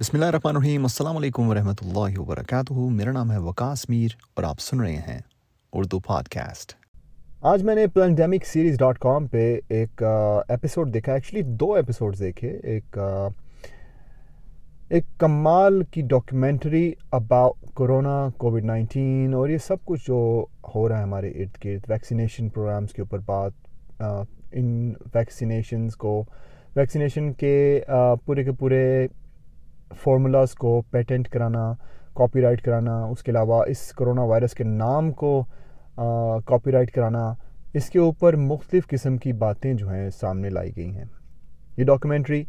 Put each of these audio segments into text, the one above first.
بسم اللہ الرحمن الرحیم۔ السلام علیکم ورحمۃ اللہ وبرکاتہ۔ میرا نام ہے وکاس میر اور آپ سن رہے ہیں اردو پاڈ کاسٹ آج میں نے پلانڈیمک سیریز ڈاٹ کام پہ ایک ایپیسوڈ دیکھا ایکچولی دو ایپیسوڈ دیکھے۔ ایک ایک کمال کی documentary about corona covid nineteen اور یہ سب کچھ جو ہو رہا ہے ہمارے ارد گرد۔ ویکسینیشن پروگرامس کے اوپر بات ان ویکسینیشنز کو ویکسینیشن کے پورے کے پورے فارمولاز کو پیٹنٹ کرانا کاپی رائٹ کرانا، اس کے علاوہ اس کرونا وائرس کے نام کو کاپی رائٹ کرانا، اس کے اوپر مختلف قسم کی باتیں جو ہیں سامنے لائی گئی ہیں۔ یہ ڈاکومنٹری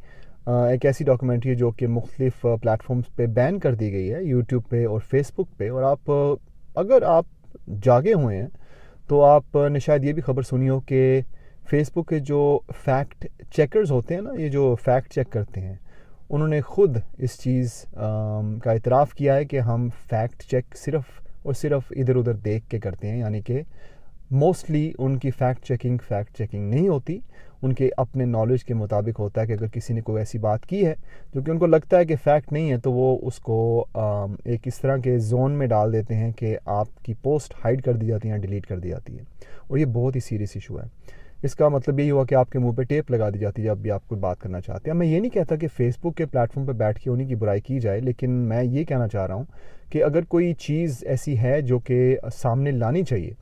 ایک ایسی ڈاکومنٹری ہے جو کہ مختلف پلیٹفارمز پہ بین کر دی گئی ہے یوٹیوب پہ اور فیس بک پہ۔ اور آپ، اگر آپ جاگے ہوئے ہیں، تو آپ نے شاید یہ بھی خبر سنی ہو کہ فیس بک کے جو فیکٹ چیکرز ہوتے ہیں نا، یہ جو فیکٹ چیک کرتے ہیں انہوں نے خود اس چیز کا اعتراف کیا ہے کہ ہم فیکٹ چیک صرف اور صرف ادھر ادھر دیکھ کے کرتے ہیں یعنی کہ موسٹلی ان کی فیکٹ چیکنگ فیکٹ چیکنگ نہیں ہوتی۔ ان کے اپنے نالج کے مطابق ہوتا ہے کہ اگر کسی نے کوئی ایسی بات کی ہے، جو کہ ان کو لگتا ہے کہ فیکٹ نہیں ہے، تو وہ اس کو ایک اس طرح کے زون میں ڈال دیتے ہیں کہ آپ کی پوسٹ ہائڈ کر دی جاتی ہے ڈیلیٹ کر دی جاتی ہے اور یہ بہت ہی سیریس ایشو ہے۔ اس کا مطلب یہی ہوا کہ آپ کے منہ پہ ٹیپ لگا دی جاتی ہے جب بھی آپ کوئی بات کرنا چاہتے ہیں۔ میں یہ نہیں کہتا کہ فیس بک کے پلیٹ فارم پہ بیٹھ کے انہیں کی برائی کی جائے، لیکن میں یہ کہنا چاہ رہا ہوں کہ اگر کوئی چیز ایسی ہے جو کہ سامنے لانی چاہیے،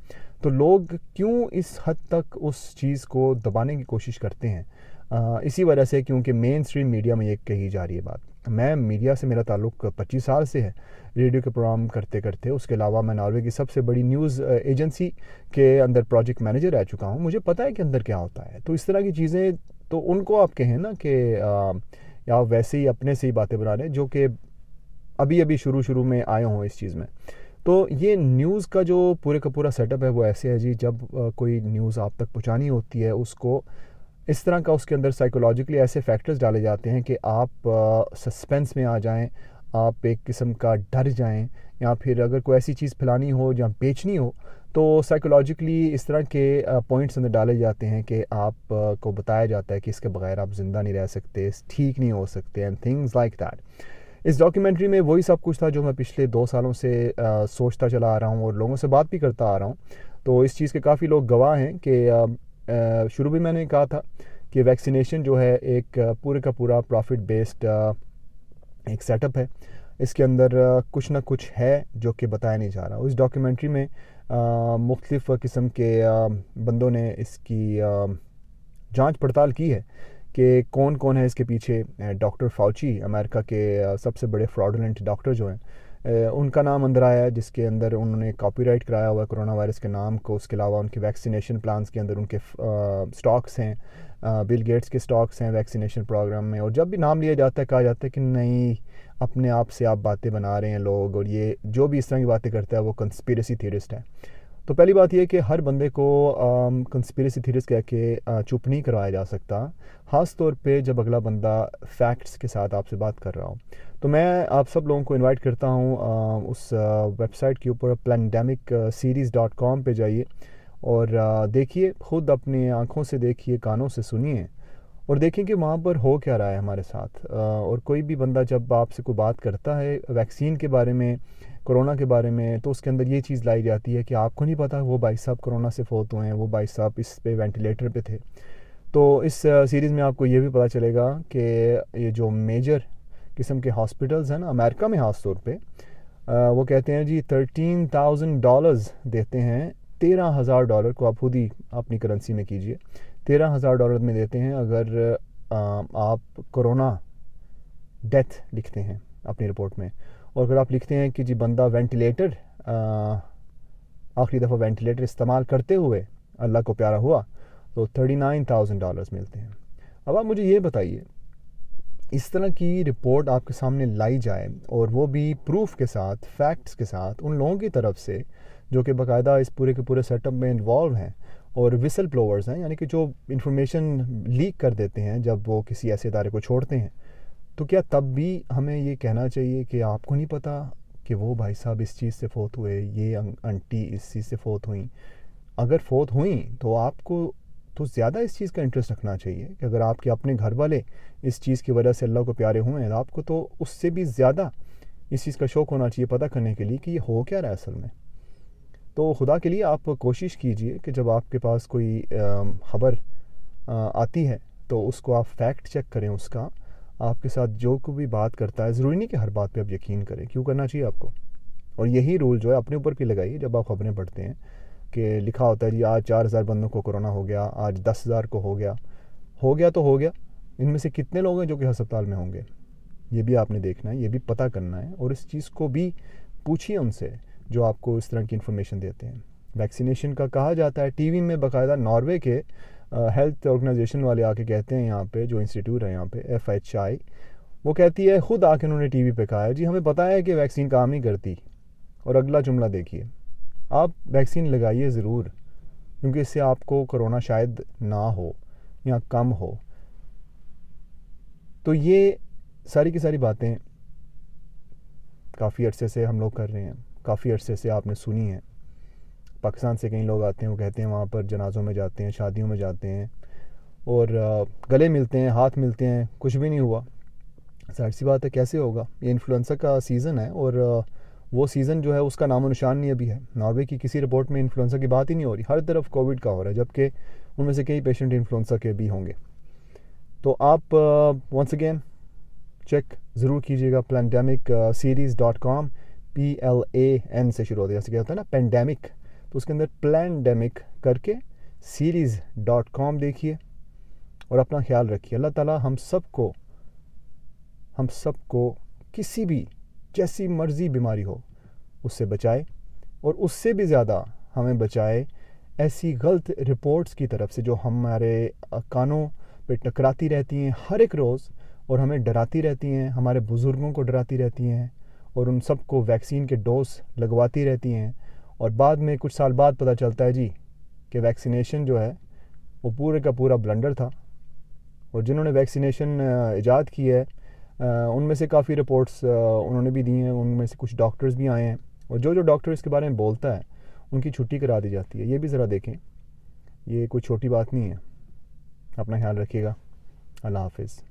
تو لوگ کیوں اس حد تک اس چیز کو دبانے کی کوشش کرتے ہیں؟ اسی وجہ سے کیونکہ مین اسٹریم میڈیا میں یہ کہی جا رہی ہے بات۔ میں میڈیا سے میرا تعلق پچیس سال سے ہے۔ ریڈیو کے پروگرام کرتے کرتے اس کے علاوہ میں ناروے کی سب سے بڑی نیوز ایجنسی کے اندر پروجیکٹ مینیجر رہ چکا ہوں۔ مجھے پتہ ہے کہ اندر کیا ہوتا ہے۔ تو اس طرح کی چیزیں تو ان کو آپ کہیں نا کہ یا ویسے ہی اپنے سے ہی باتیں بنا رہے ہیں جو کہ ابھی ابھی شروع شروع میں آئے ہوں اس چیز میں۔ تو یہ نیوز کا جو پورے کا پورا سیٹ اپ ہے وہ ایسے ہے جی جب کوئی نیوز آپ تک پہنچانی ہوتی ہے اس کو اس طرح کا اس کے اندر سائیکولوجیکلی ایسے فیکٹرز ڈالے جاتے ہیں کہ آپ سسپینس میں آ جائیں، آپ ایک قسم کا ڈر جائیں، یا پھر اگر کوئی ایسی چیز پھیلانی ہو یا بیچنی ہو، تو سائیکولوجیکلی اس طرح کے پوائنٹس اندر ڈالے جاتے ہیں کہ آپ کو بتایا جاتا ہے کہ اس کے بغیر آپ زندہ نہیں رہ سکتے، ٹھیک نہیں ہو سکتے اینڈ تھنگز لائک دیٹ اس ڈاکیومنٹری میں وہی سب کچھ تھا جو میں پچھلے دو سالوں سے سوچتا چلا آ رہا ہوں اور لوگوں سے بات بھی کرتا آ رہا ہوں۔ تو اس چیز کے کافی لوگ گواہ ہیں کہ شروع بھی میں نے کہا تھا کہ ویکسینیشن جو ہے ایک پورے کا پورا پروفٹ بیسڈ ایک سیٹ اپ ہے۔ اس کے اندر کچھ نہ کچھ ہے جو کہ بتایا نہیں جا رہا۔ اس ڈاکیومنٹری میں مختلف قسم کے بندوں نے اس کی جانچ پڑتال کی ہے کہ کون کون ہے اس کے پیچھے ڈاکٹر فاؤچی، امریکہ کے سب سے بڑے فراڈولنٹ ڈاکٹر جو ہیں۔ ان کا نام اندر آیا ہے، جس کے اندر انہوں نے کاپی رائٹ کرایا ہوا ہے کرونا وائرس کے نام کو۔ اس کے علاوہ ان کے ویکسینیشن پلانس کے اندر ان کے سٹاکس ہیں۔ بل گیٹس کے سٹاکس ہیں ویکسینیشن پروگرام میں۔ اور جب بھی نام لیا جاتا ہے، کہا جاتا ہے کہ نہیں، اپنے آپ سے آپ باتیں بنا رہے ہیں لوگ۔ اور یہ جو بھی اس طرح کی باتیں کرتا ہے، وہ کنسپیریسی تھیورسٹ ہے۔ تو پہلی بات یہ کہ ہر بندے کو کنسپیریسی تھیورسٹ کہہ کے چپ نہیں کروایا جا سکتا۔ خاص طور پہ جب اگلا بندہ فیکٹس کے ساتھ آپ سے بات کر رہا ہوں تو میں آپ سب لوگوں کو انوائٹ کرتا ہوں اس ویب سائٹ کے اوپر پلانڈیمک سیریز ڈاٹ کام پہ جائیے اور دیکھیے، خود اپنی آنکھوں سے دیکھیے، کانوں سے سنیے اور دیکھیں کہ وہاں پر ہو کیا رہا ہے ہمارے ساتھ۔ اور کوئی بھی بندہ جب آپ سے کوئی بات کرتا ہے ویکسین کے بارے میں کرونا کے بارے میں تو اس کے اندر یہ چیز لائی جاتی ہے کہ آپ کو نہیں پتا وہ بھائی صاحب کرونا سے فوت ہوئے ہیں، وہ بھائی صاحب اس پہ وینٹیلیٹر پہ تھے۔ تو اس سیریز میں آپ کو یہ بھی پتہ چلے گا کہ یہ جو میجر قسم کے ہاسپٹلز ہیں نا امریکہ میں خاص طور پہ وہ کہتے ہیں جی تھرٹین تھاؤزنڈ ڈالرز دیتے ہیں، تیرہ ہزار ڈالر کو آپ خود ہی اپنی کرنسی میں کیجیے تیرہ ہزار ڈالر میں دیتے ہیں اگر آپ کرونا ڈیتھ لکھتے ہیں اپنی رپورٹ میں۔ اور اگر آپ لکھتے ہیں کہ جی بندہ وینٹیلیٹر آخری دفعہ وینٹیلیٹر استعمال کرتے ہوئے اللہ کو پیارا ہوا تو تھرٹی نائن تھاؤزنڈ ڈالرز ملتے ہیں۔ اب آپ مجھے یہ بتائیے، اس طرح کی رپورٹ آپ کے سامنے لائی جائے اور وہ بھی پروف کے ساتھ فیکٹس کے ساتھ ان لوگوں کی طرف سے، جو کہ باقاعدہ اس پورے کے پورے سیٹ اپ میں انوالو ہیں اور وسل پلوورز ہیں یعنی کہ جو انفارمیشن لیک کر دیتے ہیں جب وہ کسی ایسے ادارے کو چھوڑتے ہیں۔ تو کیا تب بھی ہمیں یہ کہنا چاہیے کہ آپ کو نہیں پتہ کہ وہ بھائی صاحب اس چیز سے فوت ہوئے، یہ انٹی اس چیز سے فوت ہوئیں؟ اگر فوت ہوئیں تو آپ کو تو زیادہ اس چیز کا انٹرسٹ رکھنا چاہیے کہ اگر آپ کے اپنے گھر والے اس چیز کی وجہ سے اللہ کو پیارے ہوئے ہیں، آپ کو تو اس سے بھی زیادہ اس چیز کا شوق ہونا چاہیے پتہ کرنے کے لیے کہ یہ ہو کیا رہا ہے اصل میں۔ تو خدا کے لیے آپ کوشش کیجیے کہ جب آپ کے پاس کوئی خبر آتی ہے تو اس کو آپ فیکٹ چیک کریں اس کا۔ آپ کے ساتھ جو کو بھی بات کرتا ہے، ضروری نہیں کہ ہر بات پہ آپ یقین کریں، کیوں کرنا چاہیے آپ کو؟ اور یہی رول جو ہے اپنے اوپر بھی لگائیے جب آپ خبریں پڑھتے ہیں کہ لکھا ہوتا ہے جی آج چار ہزار بندوں کو کرونا ہو گیا، آج دس ہزار کو ہو گیا۔ ہو گیا تو ہو گیا۔ ان میں سے کتنے لوگ ہیں جو کہ ہسپتال میں ہوں گے؟ یہ بھی آپ نے دیکھنا ہے، یہ بھی پتہ کرنا ہے۔ اور اس چیز کو بھی پوچھیے ان سے جو آپ کو اس طرح کی انفارمیشن دیتے ہیں۔ ویکسینیشن کا کہا جاتا ہے، ٹی وی میں باقاعدہ ناروے کے ہیلتھ آرگنائزیشن والے آ کے کہتے ہیں یہاں پہ جو انسٹیٹیوٹ ہے یہاں پہ ایف ایچ آئی وہ کہتی ہے خود آ کے انہوں نے ٹی وی پہ کہا ہے جی ہمیں پتہ ہے کہ ویکسین کام نہیں کرتی اور اگلا جملہ دیکھیے آپ ویکسین لگائیے ضرور کیونکہ اس سے آپ کو کرونا شاید نہ ہو یا کم ہو تو یہ ساری کی ساری باتیں کافی عرصے سے ہم لوگ کر رہے ہیں، کافی عرصے سے آپ نے سنی ہیں۔ پاکستان سے کئی لوگ آتے ہیں، وہ کہتے ہیں وہاں پر جنازوں میں جاتے ہیں، شادیوں میں جاتے ہیں اور گلے ملتے ہیں، ہاتھ ملتے ہیں، کچھ بھی نہیں ہوا۔ ظاہر سی بات ہے، کیسے ہوگا؟ یہ انفلوئنسا کا سیزن ہے اور وہ سیزن جو ہے، اس کا نام و نشان نہیں ابھی ہے۔ ناروے کی کسی رپورٹ میں انفلوئنسا کی بات ہی نہیں ہو رہی۔ ہر طرف کووڈ کا ہو رہا ہے، جبکہ ان میں سے کئی پیشنٹ انفلوئنسا کے بھی ہوں گے۔ تو آپ ونس اگین چیک ضرور کیجیے گا Plandemic series dot com P L A N سے شروع ہوتا ہے۔ جیسے کیا ہوتا ہے نا پینڈیمک تو اس کے اندر پلینڈیمک کر کے سیریز ڈاٹ کام دیکھیے اور اپنا خیال رکھیے۔ اللہ تعالیٰ ہم سب کو، ہم سب کو کسی بھی، جیسی مرضی بیماری ہو، اس سے بچائے اور اس سے بھی زیادہ ہمیں بچائے ایسی غلط رپورٹس کی طرف سے جو ہمارے کانوں پہ ٹکراتی رہتی ہیں ہر ایک روز اور ہمیں ڈراتی رہتی ہیں، ہمارے بزرگوں کو ڈراتی رہتی ہیں اور ان سب کو ویکسین کے ڈوز لگواتی رہتی ہیں۔ اور بعد میں کچھ سال بعد پتہ چلتا ہے جی کہ ویکسینیشن جو ہے، وہ پورے کا پورا بلنڈر تھا۔ اور جنہوں نے ویکسینیشن ایجاد کی ہے ان میں سے کافی رپورٹس انہوں نے بھی دی ہیں۔ ان میں سے کچھ ڈاکٹرز بھی آئے ہیں۔ اور جو جو ڈاکٹر اس کے بارے میں بولتا ہے، ان کی چھٹی کرا دی جاتی ہے۔ یہ بھی ذرا دیکھیں۔ یہ کوئی چھوٹی بات نہیں ہے۔ اپنا خیال رکھیے گا۔ اللہ حافظ۔